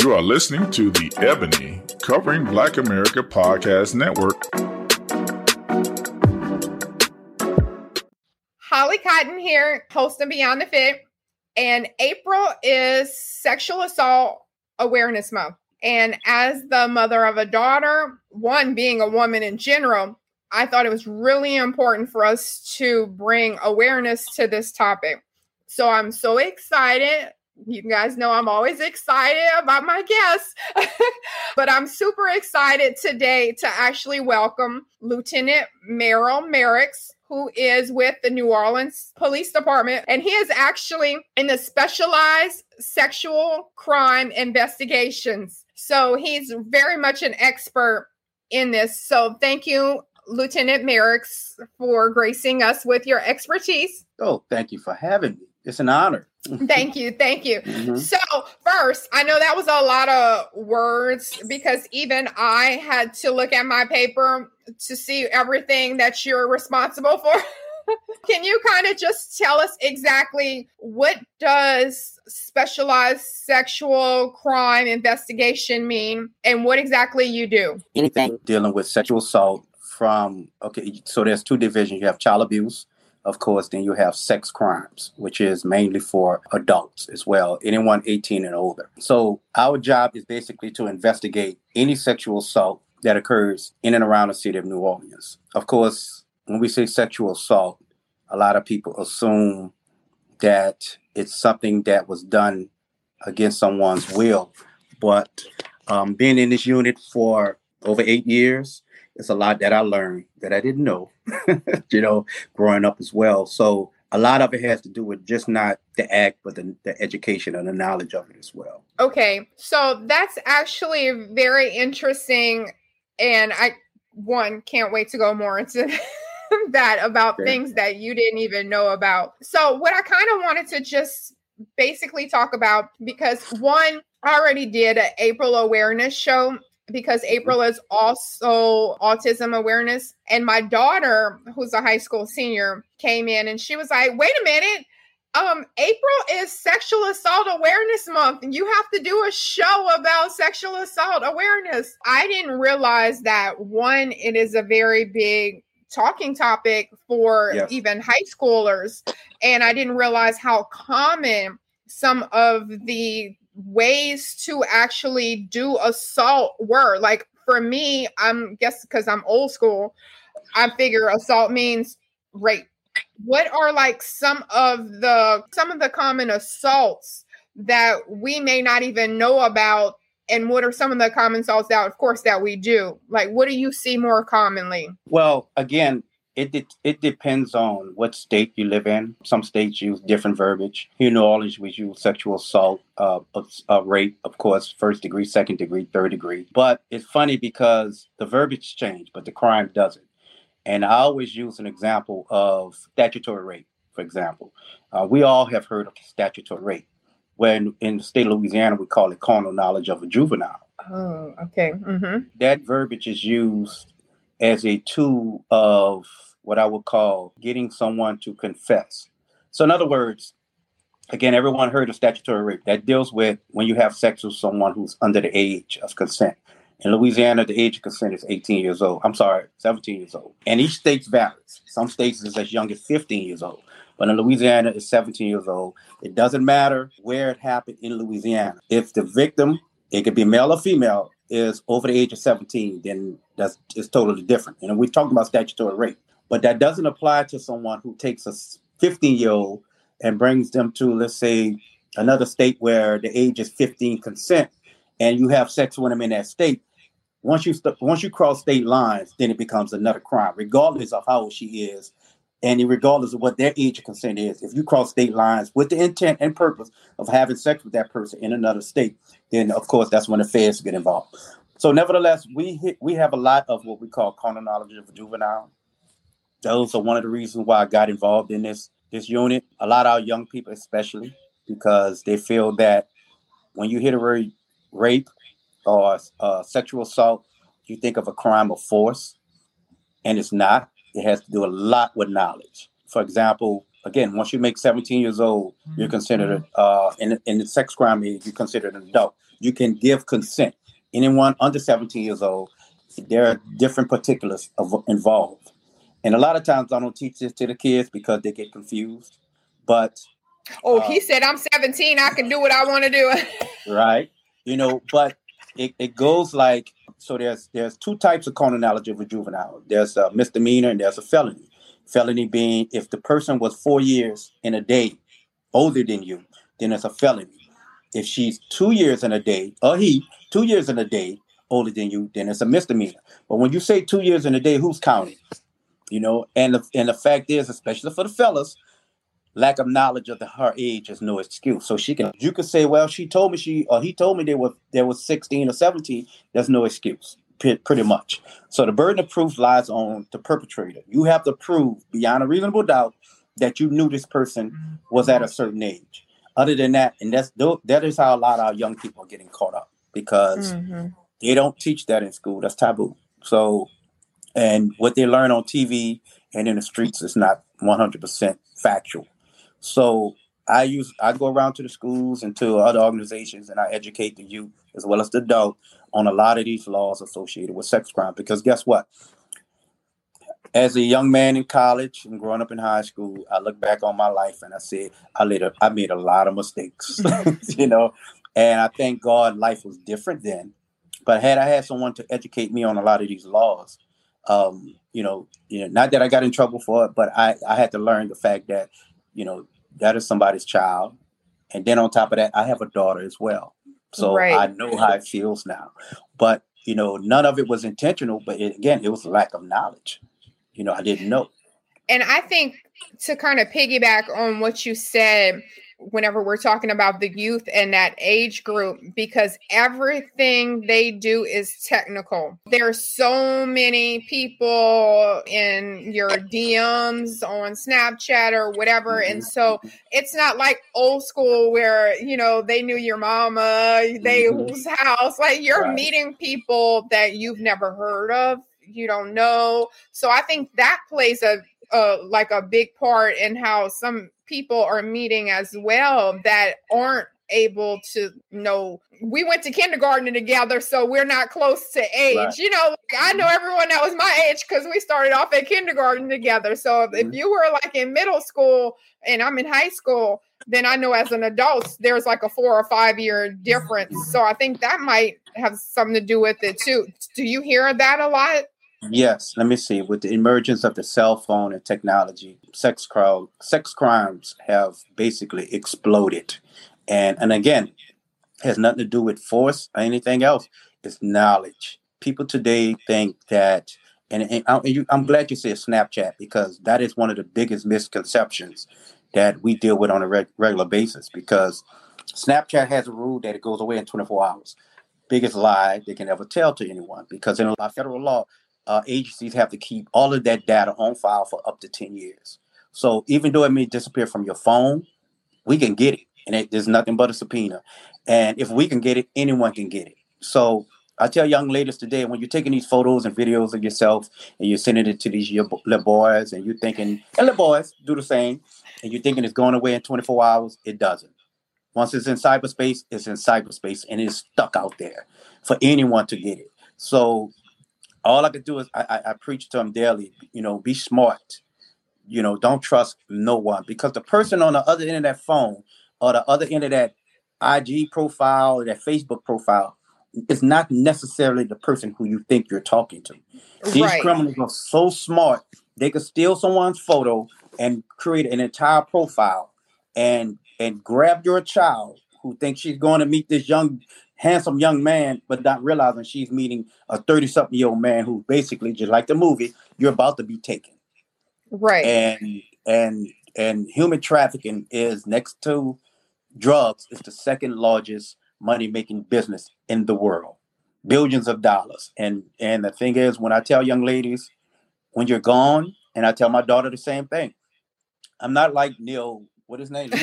You are listening to the Ebony Covering Black America Podcast Network. Holly Cotton here, host of Beyond the Fit. And April is Sexual Assault Awareness Month. And as the mother of a daughter, one being a woman in general, I thought it was really important for us to bring awareness to this topic. So I'm so excited you guys know I'm always excited about my guests, but I'm super excited today to actually welcome Lieutenant Merrell Merricks, who is with the New Orleans Police Department. And he is actually in the specialized sexual crime investigations. So he's very much an expert in this. So thank you, Lieutenant Merricks, for gracing us with your expertise. Oh, thank you for having me. It's an honor. Thank you. Thank you. Mm-hmm. So, first, I know that was a lot of words because even I had to look at my paper to see everything that you're responsible for. Can you kind of just tell us exactly what does specialized sexual crime investigation mean and what exactly you do? Anything dealing with sexual assault from okay, so there's two divisions. You have child abuse of course, then you have sex crimes, which is mainly for adults as well, anyone 18 and older. So our job is basically to investigate any sexual assault that occurs in and around the city of New Orleans. Of course, when we say sexual assault, a lot of people assume that it's something that was done against someone's will. But um, being in this unit for over eight years, it's a lot that I learned that I didn't know, you know, growing up as well. So a lot of it has to do with just not the act, but the, the education and the knowledge of it as well. Okay. So that's actually very interesting. And I, one, can't wait to go more into that about yeah. things that you didn't even know about. So, what I kind of wanted to just basically talk about because one, I already did an April awareness show because. April is also autism awareness. And my daughter, who's a high school senior, came in and she was like, wait a minute. Um, April is sexual assault awareness month, and you have to do a show about sexual assault awareness. I didn't realize that one, it is a very big talking topic for yes. even high schoolers. And I didn't realize how common some of the ways to actually do assault were. Like for me, I'm guess because I'm old school, I figure assault means rape. What are like some of the some of the common assaults that we may not even know about and what are some of the common assaults that of course that we do like what do you see more commonly well again it, it it depends on what state you live in. Some states use different verbiage. Here in New Orleans, we use sexual assault, uh, uh, rape, of course, first degree, second degree, third degree. But it's funny because the verbiage change, but the crime doesn't. And I always use an example of statutory rape, for example. Uh, we all have heard of statutory rape. When in the state of Louisiana, we call it carnal knowledge of a juvenile. Oh, okay. Mm-hmm. That verbiage is used as a tool of what I would call getting someone to confess. So, in other words, again, everyone heard of statutory rape. That deals with when you have sex with someone who's under the age of consent. In Louisiana, the age of consent is 18 years old. I'm sorry, 17 years old. And each state varies. Some states is as young as 15 years old. But in Louisiana, it's 17 years old. It doesn't matter where it happened in Louisiana. If the victim, it could be male or female, is over the age of 17, then that's it's totally different. And we're talking about statutory rape. But that doesn't apply to someone who takes a 15 year old and brings them to, let's say, another state where the age is 15 consent, and you have sex with them in that state. Once you st- once you cross state lines, then it becomes another crime, regardless of how old she is, and regardless of what their age of consent is. If you cross state lines with the intent and purpose of having sex with that person in another state, then of course that's when the feds get involved. So, nevertheless, we hit, we have a lot of what we call knowledge of juvenile those are one of the reasons why I got involved in this this unit. A lot of our young people, especially, because they feel that when you hit a word rape or uh, sexual assault, you think of a crime of force, and it's not. It has to do a lot with knowledge. For example, again, once you make 17 years old, you're considered uh, in in the sex crime age, you're considered an adult. You can give consent. Anyone under 17 years old, there are different particulars of, involved. And a lot of times I don't teach this to the kids because they get confused. But oh, uh, he said I'm 17, I can do what I want to do. right. You know, but it, it goes like so there's there's two types of knowledge of a juvenile. There's a misdemeanor and there's a felony. Felony being if the person was four years in a day older than you, then it's a felony. If she's two years in a day, or he two years in a day older than you, then it's a misdemeanor. But when you say two years in a day, who's counting? You know, and the, and the fact is, especially for the fellas, lack of knowledge of the, her age is no excuse. So she can you could say, well, she told me she or he told me there was there was 16 or 17. There's no excuse, pretty much. So the burden of proof lies on the perpetrator. You have to prove beyond a reasonable doubt that you knew this person was at a certain age. Other than that, and that's that is how a lot of our young people are getting caught up because mm-hmm. they don't teach that in school. That's taboo. So, and what they learn on TV and in the streets is not 100% factual. So I use I go around to the schools and to other organizations and I educate the youth as well as the adult on a lot of these laws associated with sex crime. Because guess what? As a young man in college and growing up in high school, I look back on my life and I said I made a, I made a lot of mistakes, you know, and I thank God life was different then. But had I had someone to educate me on a lot of these laws, um, you know, you know, not that I got in trouble for it, but I, I had to learn the fact that you know, that is somebody's child. And then on top of that, I have a daughter as well. So right. I know how it feels now. But, you know, none of it was intentional, but it, again, it was a lack of knowledge. You know, I didn't know. And I think to kind of piggyback on what you said, whenever we're talking about the youth and that age group because everything they do is technical. There are so many people in your DMs on Snapchat or whatever. And so it's not like old school where, you know, they knew your mama, they mm-hmm. whose house. Like you're right. meeting people that you've never heard of, you don't know. So I think that plays a uh, like a big part in how some people are meeting as well that aren't able to know. We went to kindergarten together so we're not close to age. Right. you know i know mm-hmm. everyone that was my age because we started off at kindergarten together. So if, mm-hmm. if you were like in middle school and i'm in high school then i know as an adult there's like a four or five year difference. So i think that might have something to do with it too. Do you hear that a lot Yes, let me see. With the emergence of the cell phone and technology, sex crowd, sex crimes have basically exploded. And and again, has nothing to do with force or anything else. It's knowledge. People today think that, and, and, uh, I, am glad you said Snapchat because that is one of the biggest misconceptions that we deal with on a reg, regular basis. Because Snapchat has a rule that it goes away in 24 hours. Biggest lie they can ever tell to anyone because in a federal law, uh, agencies have to keep all of that data on file for up to 10 years. So even though it may disappear from your phone, we can get it. And it, there's nothing but a subpoena. And if we can get it, anyone can get it. So I tell young ladies today, when you're taking these photos and videos of yourself and you're sending it to these little boys and you're thinking, and little boys do the same, and you're thinking it's going away in 24 hours, it doesn't. Once it's in cyberspace, it's in cyberspace and it's stuck out there for anyone to get it. So all I could do is I, I, I preach to them daily. You know, be smart. You know, don't trust no one because the person on the other end of that phone or the other end of that IG profile or that Facebook profile is not necessarily the person who you think you're talking to. These right. criminals are so smart; they could steal someone's photo and create an entire profile and and grab your child who thinks she's going to meet this young handsome young man, but not realizing she's meeting a 30 something year old man who basically, just like the movie, you're about to be taken. Right. And and and human trafficking is next to drugs, is the second largest money making business in the world. Billions of dollars. And and the thing is, when I tell young ladies, when you're gone, and I tell my daughter the same thing, I'm not like Neil what his name?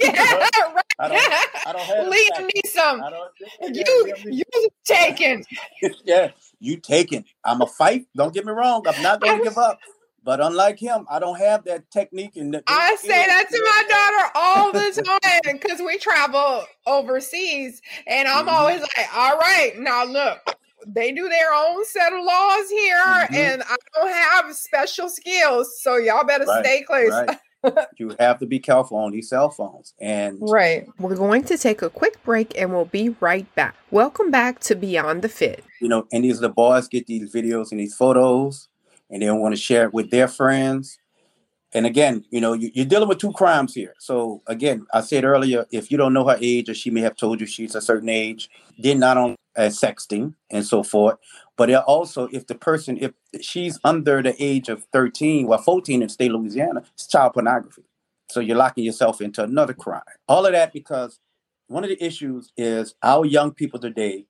Yeah, right. I don't, I don't have Liam Neeson. You, you taken. yeah, you taken. I'm a fight. Don't get me wrong. I'm not going to give up. But unlike him, I don't have that technique. And I say that to my daughter all the time because we travel overseas, and I'm mm-hmm. always like, "All right, now look, they do their own set of laws here, mm-hmm. and I don't have special skills, so y'all better right, stay close." Right. You have to be careful on these cell phones. And right, we're going to take a quick break, and we'll be right back. Welcome back to Beyond the Fit. You know, and these the boys get these videos and these photos, and they want to share it with their friends. And again, you know, you, are dealing with two crimes here. So again, I said earlier, if you don't know her age, or she may have told you she's a certain age, then not on uh, sexting and so forth, but also if the person, if she's under the age of 13, well, 14 in state Louisiana, it's child pornography. So you're locking yourself into another crime. All of that because one of the issues is our young people today,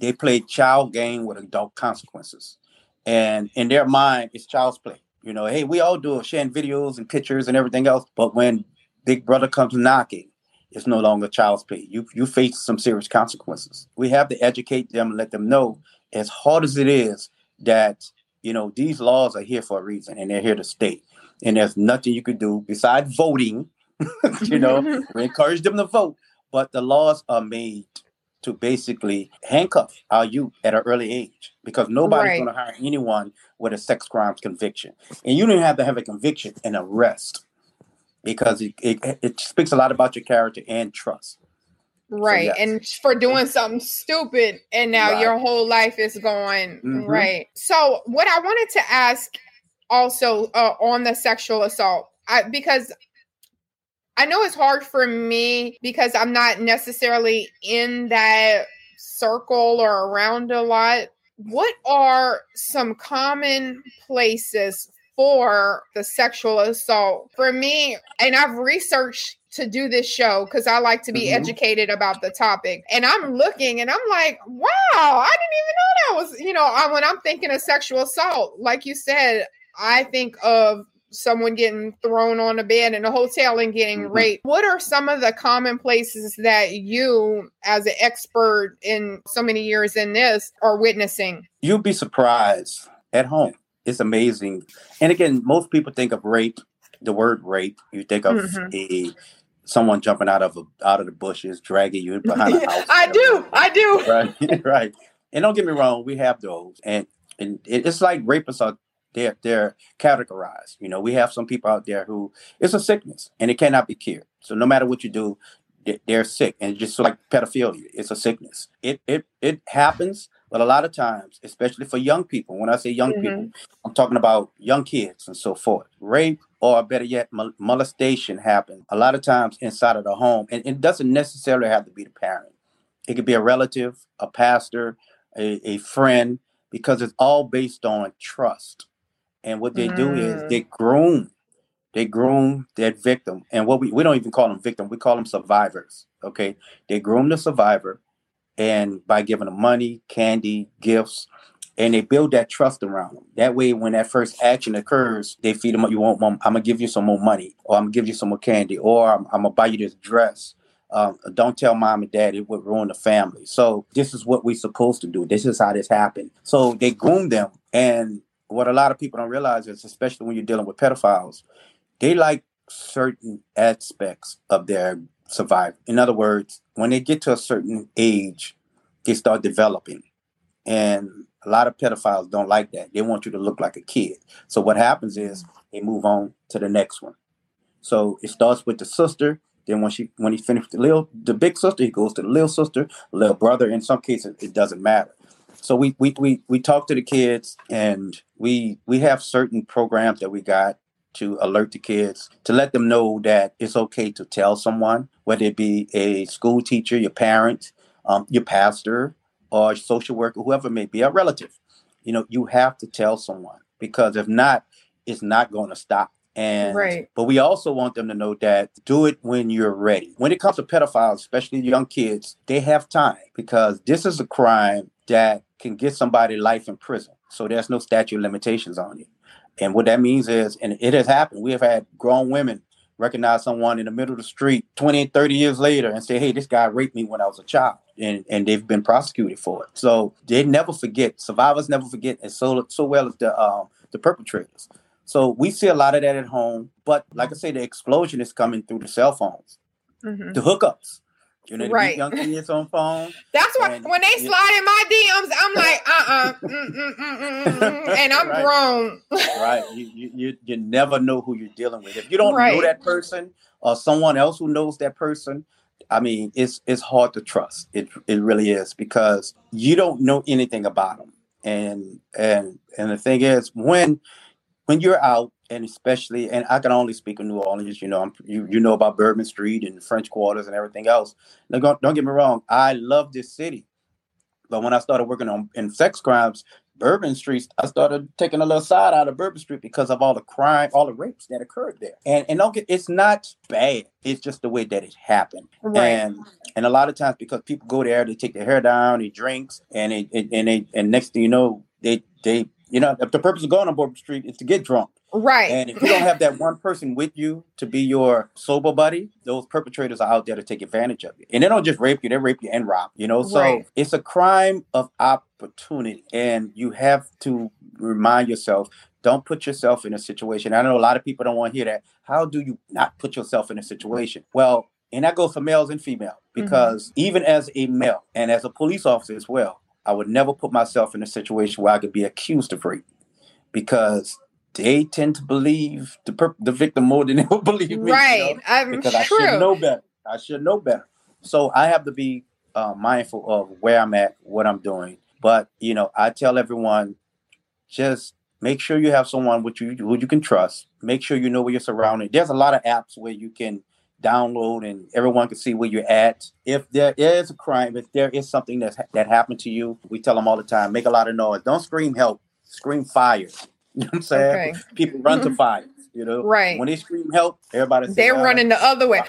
they play child game with adult consequences. And in their mind, it's child's play. You know, hey, we all do sharing videos and pictures and everything else. But when Big Brother comes knocking, it's no longer child's play. You you face some serious consequences. We have to educate them and let them know, as hard as it is, that you know these laws are here for a reason and they're here to stay. And there's nothing you can do besides voting. you know, we encourage them to vote, but the laws are made to basically handcuff our youth at an early age because nobody's right. going to hire anyone with a sex crimes conviction. And you don't have to have a conviction and arrest because it, it, it speaks a lot about your character and trust. Right. So. And for doing something stupid and now right. your whole life is going mm-hmm. right. So what I wanted to ask also uh, on the sexual assault I, because I know it's hard for me because I'm not necessarily in that circle or around a lot. What are some common places for the sexual assault? For me, and I've researched to do this show because I like to be mm-hmm. educated about the topic. And I'm looking and I'm like, wow, I didn't even know that was, you know, I, when I'm thinking of sexual assault, like you said, I think of someone getting thrown on a bed in a hotel and getting mm-hmm. raped. What are some of the common places that you, as an expert in so many years in this, are witnessing? You'd be surprised at home. It's amazing. And again, most people think of rape, the word rape, you think of mm-hmm. a someone jumping out of a, out of the bushes, dragging you behind a house. I do, I do. Right, right. And don't get me wrong, we have those, and and it's like rapists are they're they're categorized. You know, we have some people out there who it's a sickness and it cannot be cured. So no matter what you do, they're sick, and just like pedophilia, it's a sickness. It it it happens, but a lot of times, especially for young people, when I say young mm-hmm. people, I'm talking about young kids and so forth. Rape or better yet, molestation happens a lot of times inside of the home, and it doesn't necessarily have to be the parent. It could be a relative, a pastor, a, a friend, because it's all based on trust. And what they mm. do is they mm. groom, they groom that victim. And what we, we don't even call them victim, we call them survivors. Okay. They groom the survivor and by giving them money, candy, gifts, and they build that trust around them. That way, when that first action occurs, they feed them. You want? Mom, I'm gonna give you some more money, or I'm gonna give you some more candy, or I'm, I'm gonna buy you this dress. Um, don't tell mom and dad; it would ruin the family. So this is what we're supposed to do. This is how this happened. So they groom them, and what a lot of people don't realize is, especially when you're dealing with pedophiles, they like certain aspects of their survival. In other words, when they get to a certain age, they start developing. And a lot of pedophiles don't like that. They want you to look like a kid. So what happens is they move on to the next one. So it starts with the sister. Then when she when he finished the little the big sister, he goes to the little sister, little brother. In some cases, it doesn't matter. So we we we we talk to the kids and we we have certain programs that we got to alert the kids to let them know that it's okay to tell someone, whether it be a school teacher, your parent, um, your pastor, or social worker, whoever may be, a relative. You know, you have to tell someone because if not, it's not going to stop. And right. but we also want them to know that do it when you're ready. When it comes to pedophiles, especially young kids, they have time because this is a crime that can get somebody life in prison. So there's no statute of limitations on it. And what that means is, and it has happened, we have had grown women recognize someone in the middle of the street 20, 30 years later and say, hey, this guy raped me when I was a child. And, and they've been prosecuted for it. So they never forget. Survivors never forget, and so so well as the um, the perpetrators. So we see a lot of that at home. But like I say, the explosion is coming through the cell phones, mm-hmm. the hookups. You know, right. young kids on phone. That's why when they slide in my DMs, I'm like, uh, uh and I'm right. grown. right. You, you you never know who you're dealing with. If you don't right. know that person or someone else who knows that person, I mean, it's it's hard to trust. It it really is because you don't know anything about them. And and and the thing is, when when you're out and especially and I can only speak of New Orleans. You know, I'm, you you know about Bourbon Street and French Quarters and everything else. Now, don't, don't get me wrong, I love this city, but when I started working on in sex crimes, Bourbon Street, I started taking a little side out of Bourbon Street because of all the crime, all the rapes that occurred there. And and don't get it's not bad. It's just the way that it happened. Right. And and a lot of times because people go there, they take their hair down, they drinks, and they and they and next thing you know, they they you know, the purpose of going on Bourbon Street is to get drunk. Right. And if you don't have that one person with you to be your sober buddy, those perpetrators are out there to take advantage of you. And they don't just rape you, they rape you and rob, you know? So right. it's a crime of opportunity. And you have to remind yourself don't put yourself in a situation. I know a lot of people don't want to hear that. How do you not put yourself in a situation? Well, and that goes for males and females mm-hmm. because mm-hmm. even as a male and as a police officer as well, I would never put myself in a situation where I could be accused of rape because they tend to believe the per- the victim more than they will believe me. Right. You know? because true. I should know better. I should know better. So I have to be uh, mindful of where I'm at, what I'm doing. But you know, I tell everyone, just make sure you have someone with you who you can trust. Make sure you know where you're surrounded. There's a lot of apps where you can download and everyone can see where you're at. If there is a crime, if there is something that's that happened to you, we tell them all the time, make a lot of noise. Don't scream help, scream fire. You know what I'm saying? Okay. People run to fire. You know, right? When they scream help, everybody they're running the other way.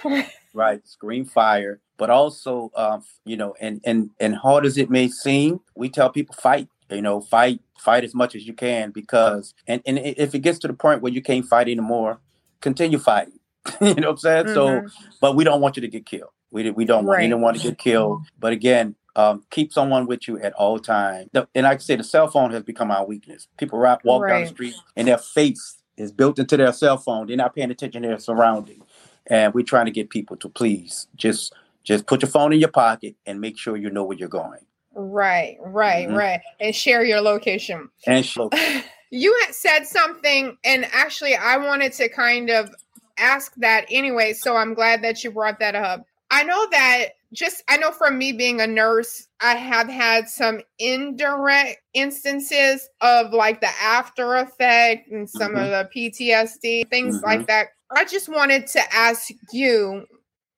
right, scream fire. But also, um, you know, and and and hard as it may seem, we tell people fight. You know, fight, fight as much as you can because, and and if it gets to the point where you can't fight anymore, continue fighting. you know what I'm saying? Mm-hmm. So, but we don't want you to get killed. We we don't want right. anyone to get killed. But again, um, keep someone with you at all times. And like I say, the cell phone has become our weakness. People walk right. down the street and their face is built into their cell phone. They're not paying attention to their surroundings. And we're trying to get people to please just just put your phone in your pocket and make sure you know where you're going. Right, right, mm-hmm. right. And share your location. And sh- you had said something, and actually, I wanted to kind of ask that anyway. So I'm glad that you brought that up. I know that just I know from me being a nurse, I have had some indirect instances of like the after effect and some mm-hmm. of the PTSD, things mm-hmm. like that. I just wanted to ask you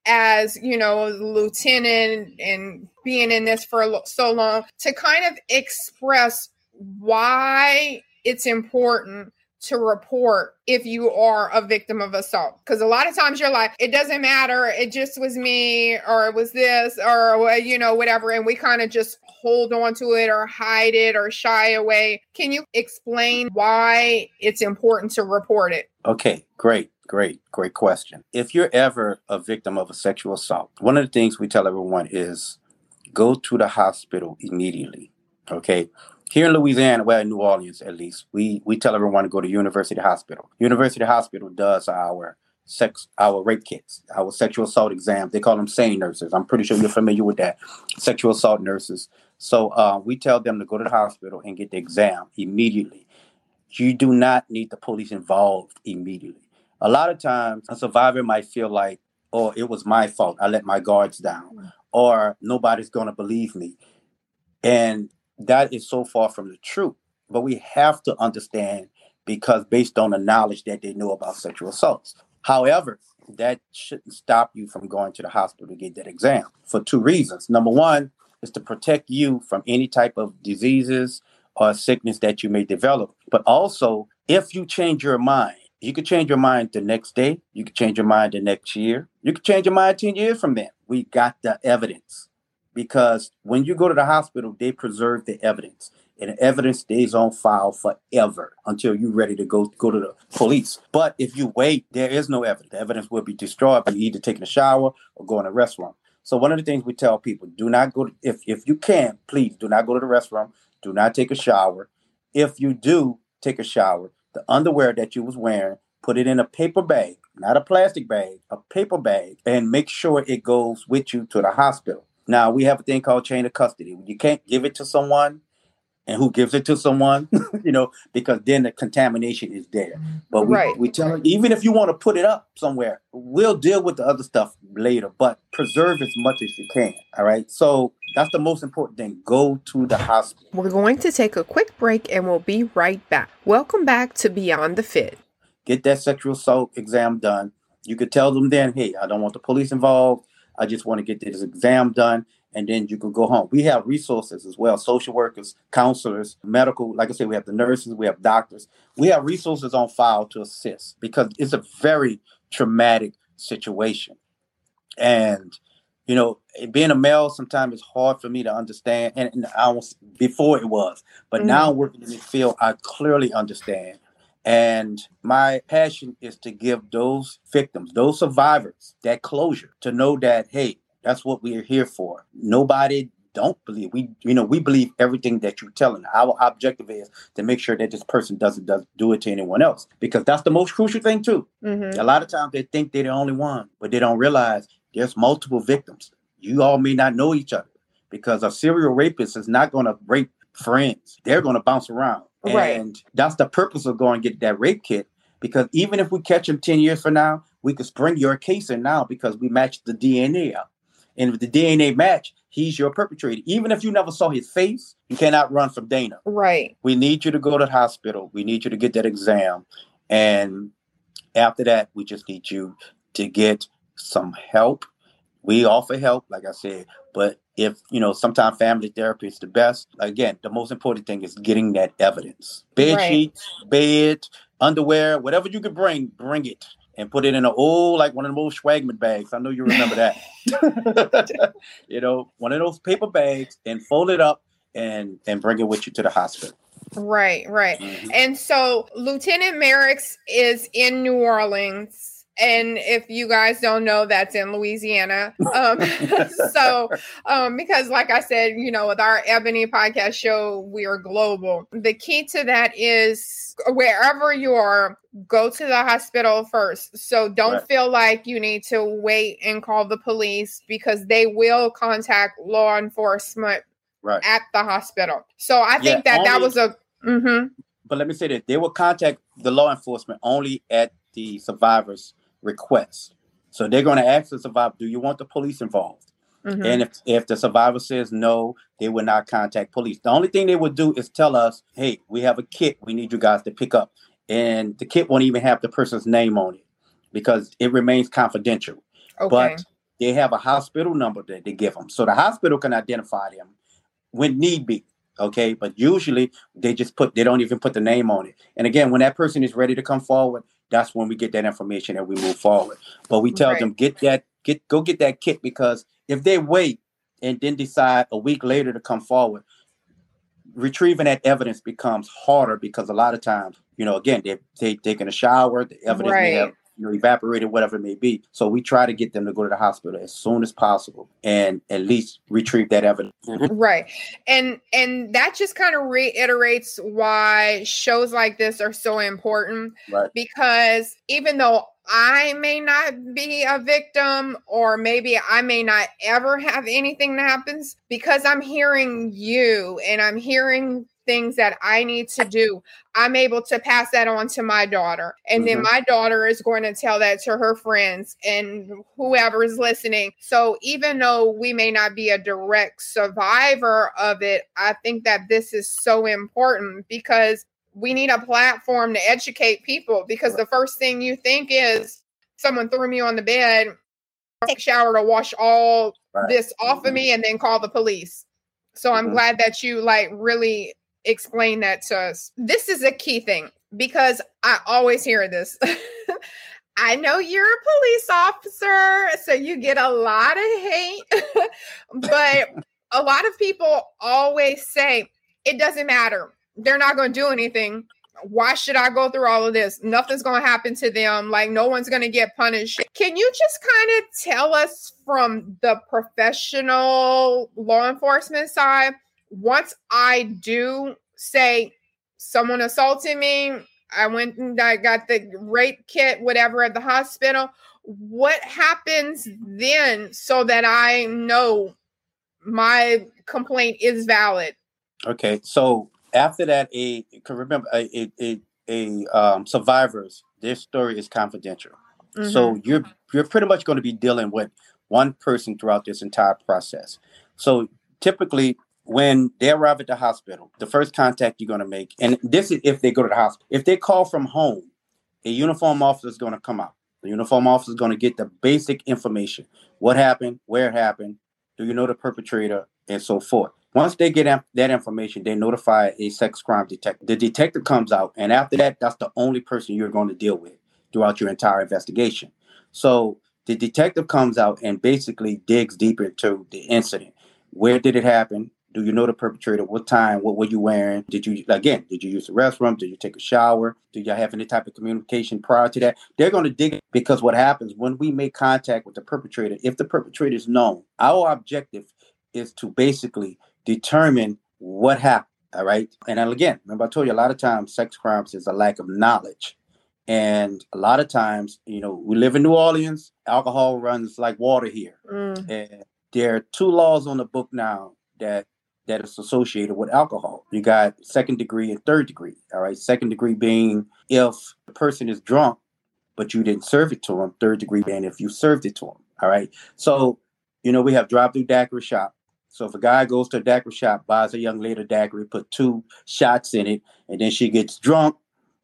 as you know lieutenant and being in this for so long to kind of express why it's important to report if you are a victim of assault. Because a lot of times you're like, it doesn't matter. It just was me, or it was this, or, uh, you know, whatever. And we kind of just hold on to it or hide it or shy away. Can you explain why it's important to report it? Okay, great. Great, great question. If you're ever a victim of a sexual assault, one of the things we tell everyone is go to the hospital immediately. Okay here in Louisiana, well, in New Orleans at least, we we tell everyone to go to University Hospital. University Hospital does our sex, our rape kits, our sexual assault exams. They call them SANE nurses. I'm pretty sure you're familiar with that, sexual assault nurses. So uh, we tell them to go to the hospital and get the exam immediately. You do not need the police involved immediately. A lot of times, a survivor might feel like, "Oh, it was my fault. I let my guards down," or "Nobody's going to believe me." And that is so far from the truth. But we have to understand because based on the knowledge that they know about sexual assaults. However, that shouldn't stop you from going to the hospital to get that exam for two reasons. Number one is to protect you from any type of diseases or sickness that you may develop. But also, if you change your mind, you could change your mind the next day, you could change your mind the next year, you could change your mind 10 years from then. We got the evidence because when you go to the hospital, they preserve the evidence. And evidence stays on file forever until you're ready to go go to the police. But if you wait, there is no evidence. The evidence will be destroyed by either taking a shower or going to the restroom. So one of the things we tell people: do not go. To, if if you can, please do not go to the restroom. Do not take a shower. If you do take a shower, the underwear that you was wearing, put it in a paper bag, not a plastic bag, a paper bag, and make sure it goes with you to the hospital. Now we have a thing called chain of custody. You can't give it to someone and who gives it to someone, you know, because then the contamination is there. But we, right. we tell even if you want to put it up somewhere, we'll deal with the other stuff later, but preserve as much as you can. All right. So that's the most important thing. Go to the hospital. We're going to take a quick break and we'll be right back. Welcome back to Beyond the Fit. Get that sexual assault exam done. You could tell them then, hey, I don't want the police involved. I just want to get this exam done and then you can go home. We have resources as well social workers, counselors, medical. Like I said, we have the nurses, we have doctors. We have resources on file to assist because it's a very traumatic situation. And, you know, being a male sometimes is hard for me to understand. And, and I was before it was, but mm-hmm. now working in the field, I clearly understand. And my passion is to give those victims, those survivors, that closure to know that, hey, that's what we are here for. Nobody don't believe we you know we believe everything that you're telling. Our objective is to make sure that this person doesn't does do it to anyone else because that's the most crucial thing too. Mm-hmm. a lot of times they think they're the only one but they don't realize there's multiple victims. You all may not know each other because a serial rapist is not going to rape friends. They're going to bounce around right. and that's the purpose of going get that rape kit because even if we catch him 10 years from now we could spring your case in now because we matched the dna up and if the DNA match, he's your perpetrator. Even if you never saw his face, you cannot run from DNA. Right. We need you to go to the hospital. We need you to get that exam. And after that, we just need you to get some help. We offer help, like I said, but if you know, sometimes family therapy is the best. Again, the most important thing is getting that evidence. Bed right. sheets, bed, underwear, whatever you can bring, bring it and put it in an old, like one of the old Schwegmann bags. I know you remember that. you know, one of those paper bags and fold it up and and bring it with you to the hospital. Right, right. Mm-hmm. And so Lieutenant Merricks is in New Orleans and if you guys don't know that's in louisiana um, so um, because like i said you know with our ebony podcast show we are global the key to that is wherever you are go to the hospital first so don't right. feel like you need to wait and call the police because they will contact law enforcement right. at the hospital so i think yeah, that only, that was a mm-hmm. but let me say that they will contact the law enforcement only at the survivors request. So they're going to ask the survivor, do you want the police involved? Mm-hmm. And if, if the survivor says no, they will not contact police. The only thing they would do is tell us, hey, we have a kit we need you guys to pick up. And the kit won't even have the person's name on it because it remains confidential. Okay. But they have a hospital number that they give them. So the hospital can identify them when need be. Okay. But usually they just put, they don't even put the name on it. And again, when that person is ready to come forward, that's when we get that information and we move forward. But we tell right. them get that get go get that kit because if they wait and then decide a week later to come forward, retrieving that evidence becomes harder because a lot of times, you know, again, they they taking a shower, the evidence right. may have you know, evaporated, whatever it may be. So we try to get them to go to the hospital as soon as possible and at least retrieve that evidence. Mm-hmm. right. And and that just kind of reiterates why shows like this are so important. Right. Because even though I may not be a victim, or maybe I may not ever have anything that happens because I'm hearing you and I'm hearing things that I need to do, I'm able to pass that on to my daughter. And mm-hmm. then my daughter is going to tell that to her friends and whoever is listening. So even though we may not be a direct survivor of it, I think that this is so important because we need a platform to educate people because the first thing you think is someone threw me on the bed, take shower to wash all right. this off of me and then call the police. So I'm mm-hmm. glad that you like really explain that to us. This is a key thing because I always hear this. I know you're a police officer, so you get a lot of hate, but a lot of people always say it doesn't matter. They're not going to do anything. Why should I go through all of this? Nothing's going to happen to them. Like, no one's going to get punished. Can you just kind of tell us from the professional law enforcement side? Once I do say someone assaulted me, I went and I got the rape kit, whatever, at the hospital. What happens then so that I know my complaint is valid? Okay, so after that, a can remember a a, a, um, survivors their story is confidential. Mm-hmm. So you're you're pretty much going to be dealing with one person throughout this entire process. So typically when they arrive at the hospital, the first contact you're going to make, and this is if they go to the hospital, if they call from home, a uniform officer is going to come out. The uniform officer is going to get the basic information what happened, where it happened, do you know the perpetrator, and so forth. Once they get that information, they notify a sex crime detective. The detective comes out, and after that, that's the only person you're going to deal with throughout your entire investigation. So the detective comes out and basically digs deeper into the incident. Where did it happen? Do you know the perpetrator? What time? What were you wearing? Did you again? Did you use the restroom? Did you take a shower? Did y'all have any type of communication prior to that? They're going to dig because what happens when we make contact with the perpetrator, if the perpetrator is known, our objective is to basically determine what happened. All right. And again, remember I told you a lot of times sex crimes is a lack of knowledge. And a lot of times, you know, we live in New Orleans, alcohol runs like water here. Mm. And there are two laws on the book now that that is associated with alcohol. You got second degree and third degree. All right. Second degree being if the person is drunk, but you didn't serve it to them. Third degree being if you served it to them. All right. So, you know, we have drive through daiquiri shop. So if a guy goes to a daiquiri shop, buys a young lady a daiquiri, put two shots in it, and then she gets drunk,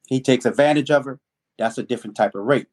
he takes advantage of her. That's a different type of rape.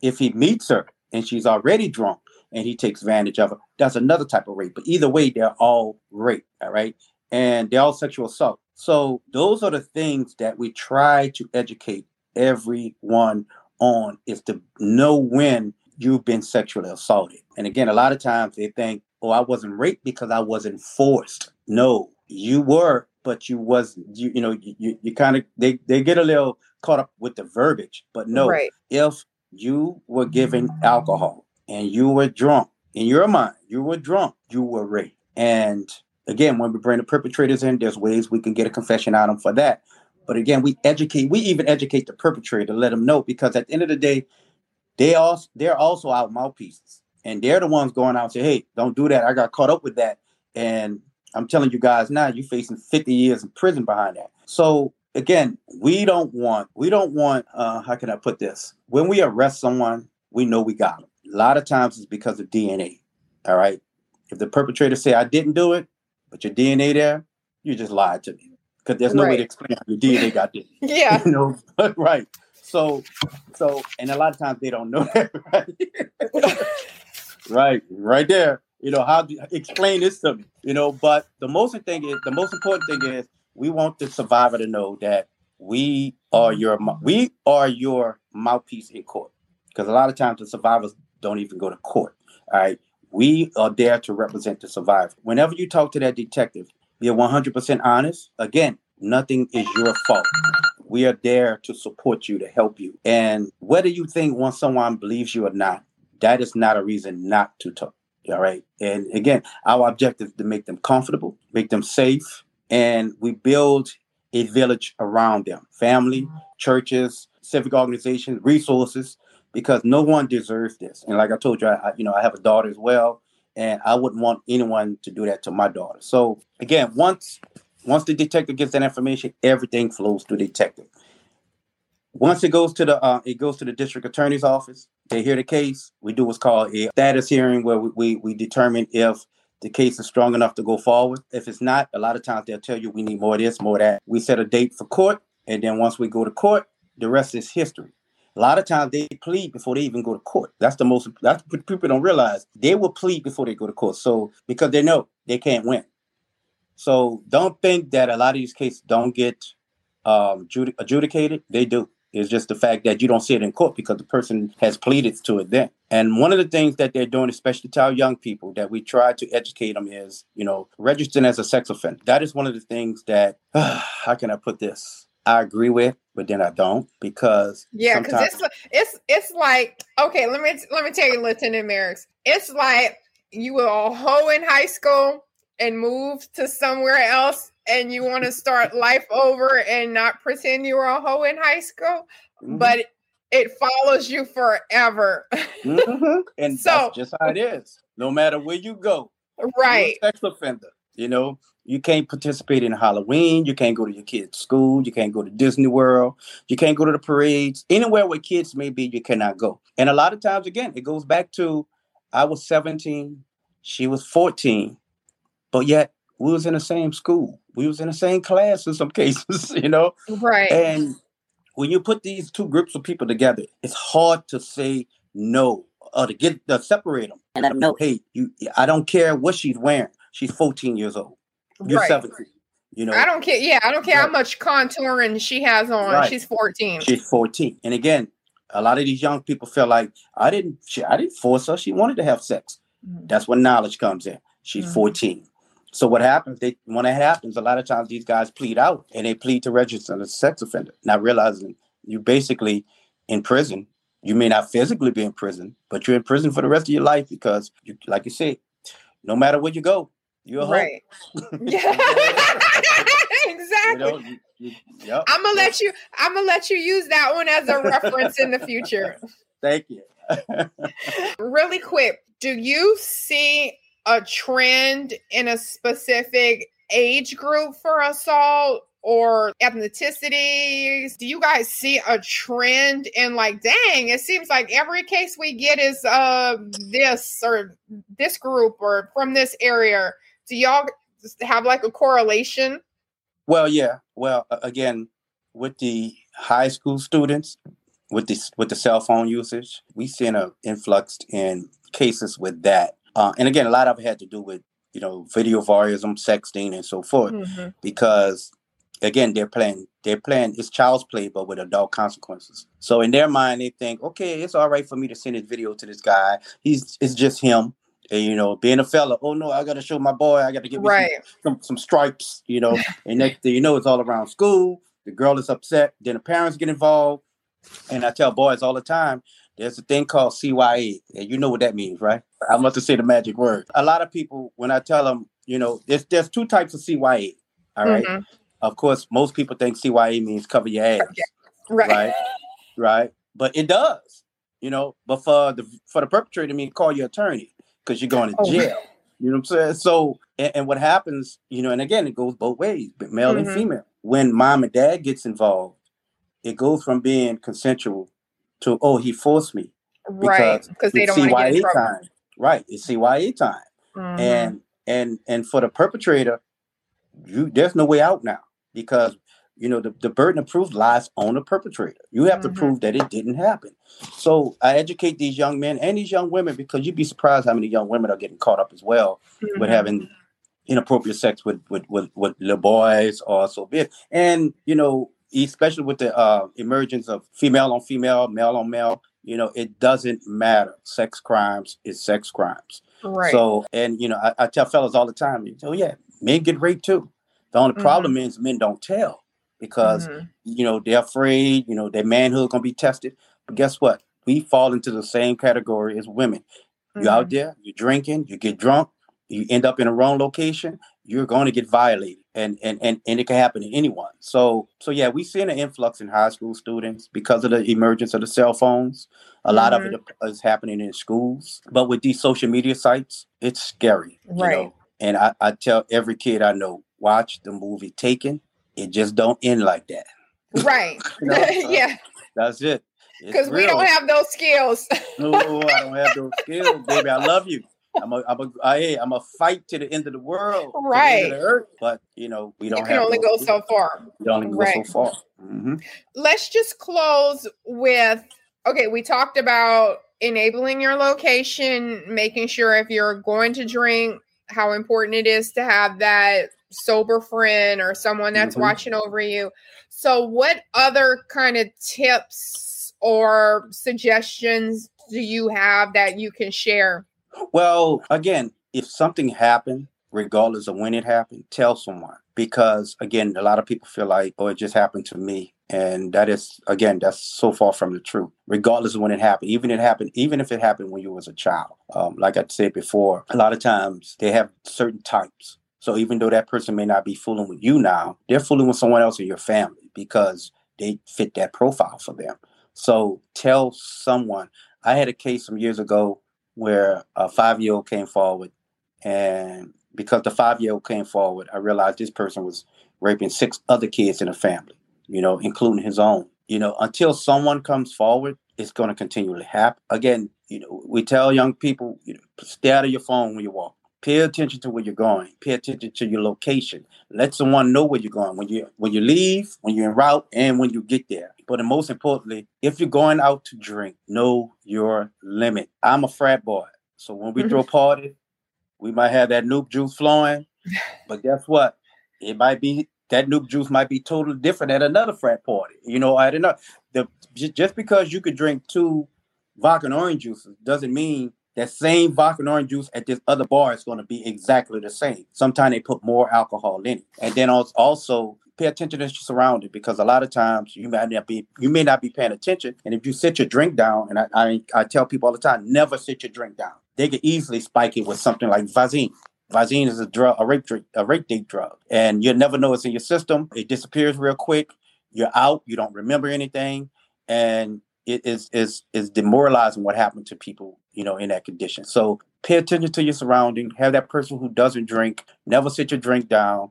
If he meets her and she's already drunk, and he takes advantage of her. That's another type of rape. But either way, they're all rape, all right? And they're all sexual assault. So those are the things that we try to educate everyone on is to know when you've been sexually assaulted. And again, a lot of times they think, oh, I wasn't raped because I wasn't forced. No, you were, but you was you, you know, you, you kind of they, they get a little caught up with the verbiage. But no, right. if you were given alcohol and you were drunk in your mind, you were drunk, you were raped. And again, when we bring the perpetrators in, there's ways we can get a confession out of them for that. But again, we educate, we even educate the perpetrator to let them know because at the end of the day, they also they're also our mouthpieces. And they're the ones going out and say, hey, don't do that. I got caught up with that. And I'm telling you guys now, you're facing 50 years in prison behind that. So again, we don't want, we don't want, uh, how can I put this? When we arrest someone, we know we got them. A lot of times it's because of DNA. All right. If the perpetrator say I didn't do it, but your DNA there, you just lied to me because there's no right. way to explain how your DNA got there. yeah. You know, right. So, so, and a lot of times they don't know that, right? right, right there. You know, how do you explain this to me? You know, but the most thing is the most important thing is we want the survivor to know that we are your we are your mouthpiece in court because a lot of times the survivors don't even go to court. All right. We are there to represent the survivor. Whenever you talk to that detective, be 100% honest. Again, nothing is your fault. We are there to support you, to help you. And whether you think once someone believes you or not, that is not a reason not to talk. All right. And again, our objective is to make them comfortable, make them safe, and we build a village around them family, churches, civic organizations, resources because no one deserves this. And like I told you, I, you know, I have a daughter as well, and I wouldn't want anyone to do that to my daughter. So again, once once the detective gets that information, everything flows to the detective. Once it goes to the uh, it goes to the district attorney's office. They hear the case. We do what's called a status hearing, where we, we, we determine if the case is strong enough to go forward. If it's not, a lot of times they'll tell you we need more of this, more of that. We set a date for court, and then once we go to court, the rest is history. A lot of times they plead before they even go to court. That's the most that's what people don't realize. They will plead before they go to court. So because they know they can't win. So don't think that a lot of these cases don't get um, adjudicated. They do. It's just the fact that you don't see it in court because the person has pleaded to it then. And one of the things that they're doing, especially to our young people, that we try to educate them is, you know, registering as a sex offender. That is one of the things that, uh, how can I put this? I agree with, but then I don't because yeah, because it's it's it's like okay, let me let me tell you, Lieutenant Merricks, it's like you were a hoe in high school and moved to somewhere else and you want to start life over and not pretend you were a hoe in high school, mm-hmm. but it follows you forever. mm-hmm. And so, that's just how it is. No matter where you go, right? sex offender. You know, you can't participate in Halloween. You can't go to your kids' school. You can't go to Disney World. You can't go to the parades. Anywhere where kids may be, you cannot go. And a lot of times, again, it goes back to I was 17, she was 14, but yet we was in the same school. We was in the same class in some cases, you know? Right. And when you put these two groups of people together, it's hard to say no or to get to separate them and let them know, hey, you I don't care what she's wearing. She's 14 years old. You're right. 17. You know, I don't care. Yeah, I don't care right. how much contouring she has on. Right. She's 14. She's 14. And again, a lot of these young people feel like I didn't she, I didn't force her. She wanted to have sex. Mm-hmm. That's when knowledge comes in. She's mm-hmm. 14. So what happens? They when it happens, a lot of times these guys plead out and they plead to register as a sex offender, not realizing you basically in prison. You may not physically be in prison, but you're in prison for the rest of your life because, you, like you say, no matter where you go, you're right. yeah, exactly. You you, yep. I'm gonna let you. I'm gonna let you use that one as a reference in the future. Thank you. really quick, do you see a trend in a specific age group for assault or ethnicities? Do you guys see a trend in like, dang, it seems like every case we get is uh this or this group or from this area? Do y'all have like a correlation? Well, yeah. Well, again, with the high school students, with the with the cell phone usage, we've seen an influx in cases with that. Uh, and again, a lot of it had to do with you know video voyeurism, sexting, and so forth, mm-hmm. because again they're playing they're playing it's child's play but with adult consequences so in their mind they think okay it's all right for me to send this video to this guy he's it's just him and, you know being a fella oh no i gotta show my boy i gotta give right. some, some, some stripes you know and next thing you know it's all around school the girl is upset then the parents get involved and i tell boys all the time there's a thing called CYA, and you know what that means, right? I must have say the magic word. A lot of people, when I tell them, you know, there's there's two types of CYA. All right? mm-hmm. Of course, most people think CYA means cover your ass, right? Right, right. But it does, you know. But for the for the perpetrator, I mean, call your attorney because you're going to oh. jail. You know what I'm saying? So, and, and, what happens, you know, and again, it goes both ways, male mm-hmm. and female. When mom and dad gets involved, it goes from being consensual to oh he forced me right because they don't CYA get time right it's CYA time mm-hmm. and and and for the perpetrator you there's no way out now because you know the, the burden of proof lies on the perpetrator you have mm-hmm. to prove that it didn't happen so i educate these young men and these young women because you'd be surprised how many young women are getting caught up as well mm-hmm. with having inappropriate sex with with with, with little boys or so be it and you know especially with the uh, emergence of female on female, male on male, you know, it doesn't matter. Sex crimes is sex crimes. Right. So, and you know, I, I tell fellas all the time, oh yeah, men get raped too. The only mm-hmm. problem is men don't tell because mm-hmm. you know they're afraid. You know, their manhood gonna be tested. But guess what? We fall into the same category as women. Mm-hmm. You're out there, you're drinking, you get drunk, you end up in a wrong location, you're going to get violated and and and, and it can happen to anyone so so yeah we've seen an influx in high school students because of the emergence of the cell phones a mm-hmm. lot of it mm-hmm. happening in schools but with these social media sites it's scary right you know? and I, I tell every kid i know watch the movie taken it just don't end like that right you know? yeah that's it because we don't have those skills no i don't have those skills baby i love you I'm a, I'm a, I, I'm a fight to the end of the world, right? The earth, but you know, we don't. You can only go so far. You only go right. so far. Mm-hmm. Let's just close with okay. We talked about enabling your location, making sure if you're going to drink, how important it is to have that sober friend or someone that's mm-hmm. watching over you. So, what other kind of tips or suggestions do you have that you can share? Well, again, if something happened, regardless of when it happened, tell someone. Because again, a lot of people feel like, oh, it just happened to me. And that is again, that's so far from the truth. Regardless of when it happened, even it happened, even if it happened when you was a child. Um, like I said before, a lot of times they have certain types. So even though that person may not be fooling with you now, they're fooling with someone else in your family because they fit that profile for them. So tell someone. I had a case some years ago where a five year old came forward, and because the five year old came forward, I realized this person was raping six other kids in the family, you know, including his own. You know, until someone comes forward, it's going to continually happen. Again, you know, we tell young people, you know, stay out of your phone when you walk. Pay attention to where you're going. Pay attention to your location. Let someone know where you're going when you when you leave, when you're en route, and when you get there. But most importantly, if you're going out to drink, know your limit. I'm a frat boy, so when we mm-hmm. throw parties, we might have that noob juice flowing, but guess what? It might be that noob juice might be totally different at another frat party. You know, I don't know. The just because you could drink two vodka and orange juices doesn't mean that same vodka and orange juice at this other bar is going to be exactly the same. Sometimes they put more alcohol in it, and then also pay attention to your surroundings because a lot of times you may not be you may not be paying attention, and if you sit your drink down, and I I, I tell people all the time, never sit your drink down. They could easily spike it with something like Visine. Visine is a drug, a rape a rape date drug, and you'll never know it's in your system. It disappears real quick. You're out. You don't remember anything, and it is is is demoralizing what happened to people, you know, in that condition. So pay attention to your surrounding. Have that person who doesn't drink. Never sit your drink down,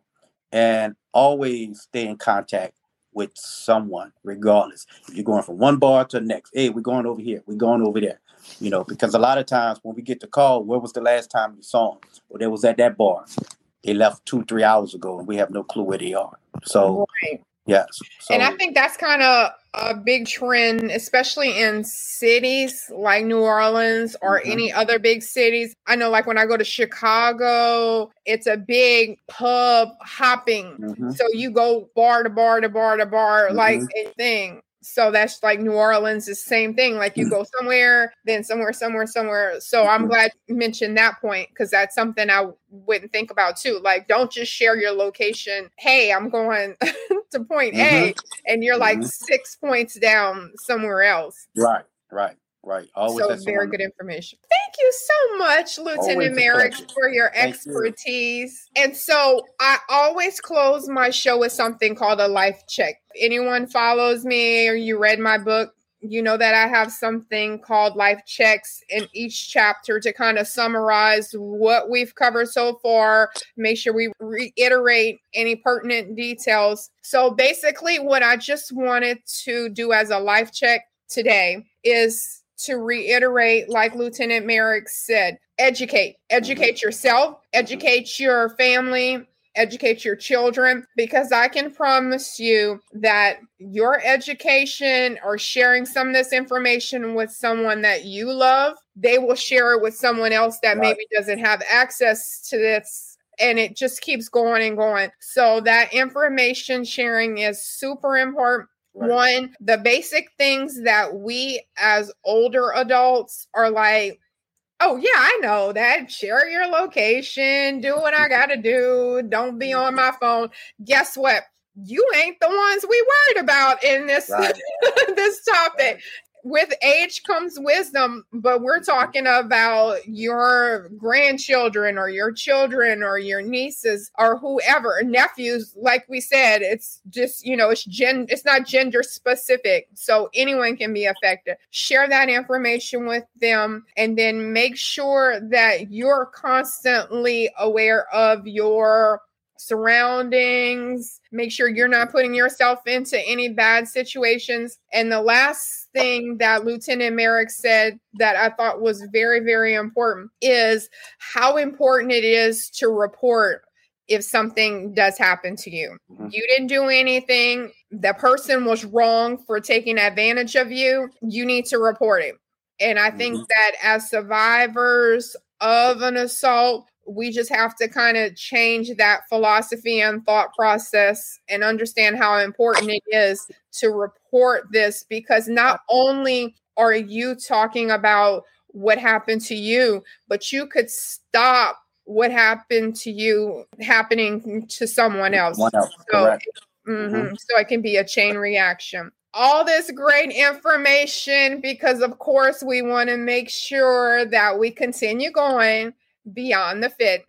and always stay in contact with someone, regardless. If you're going from one bar to the next, hey, we're going over here. We're going over there. You know, because a lot of times when we get the call, where was the last time you saw them? Well, they was at that bar. They left two, three hours ago, and we have no clue where they are. So right. Yes. So, and I think that's kind of a big trend, especially in cities like New Orleans or mm-hmm. any other big cities. I know, like when I go to Chicago, it's a big pub hopping. Mm-hmm. So you go bar to bar to bar to bar, mm-hmm. like a thing so that's like New Orleans the same thing. Like you mm. go somewhere, then somewhere, somewhere, somewhere. So I'm mm-hmm. glad you mentioned that point because that's something I wouldn't think about too. Like, don't just share your location. Hey, I'm going to point mm-hmm. A, and you're like mm-hmm. six points down somewhere else. Right, right. Right. Always so very good information. Thank you so much, Lieutenant Merrick, for your expertise. You. And so I always close my show with something called a life check. If anyone follows me or you read my book, you know that I have something called life checks in each chapter to kind of summarize what we've covered so far, make sure we reiterate any pertinent details. So basically, what I just wanted to do as a life check today is to reiterate, like Lieutenant Merrick said, educate, educate mm-hmm. yourself, educate your family, educate your children, because I can promise you that your education or sharing some of this information with someone that you love, they will share it with someone else that right. maybe doesn't have access to this and it just keeps going and going. So that information sharing is super important. Right. One, the basic things that we as older adults are like, oh, yeah, I know that. Share your location, do what I got to do, don't be on my phone. Guess what? You ain't the ones we worried about in this right. this topic with age comes wisdom, but we're mm-hmm. talking about your grandchildren or your children or your nieces or whoever, nephews. Like we said, it's just, you know, it's gen it's not gender specific. So anyone can be affected. Share that information with them and then make sure that you're constantly aware of your surroundings. Make sure you're not putting yourself into any bad situations. And the last thing that Lieutenant Merrick said that I thought was very, very important is how important it is to report if something does happen to you. Mm-hmm. You didn't do anything, the person was wrong for taking advantage of you, you need to report it. And I think mm-hmm. that as survivors of an assault, we just have to kind of change that philosophy and thought process and understand how important it is to report this because not only are you talking about what happened to you, but you could stop what happened to you happening to someone else. else so, mm-hmm, mm-hmm. so it can be a chain reaction all this great information because, of course, we want to make sure that we continue going beyond the fit.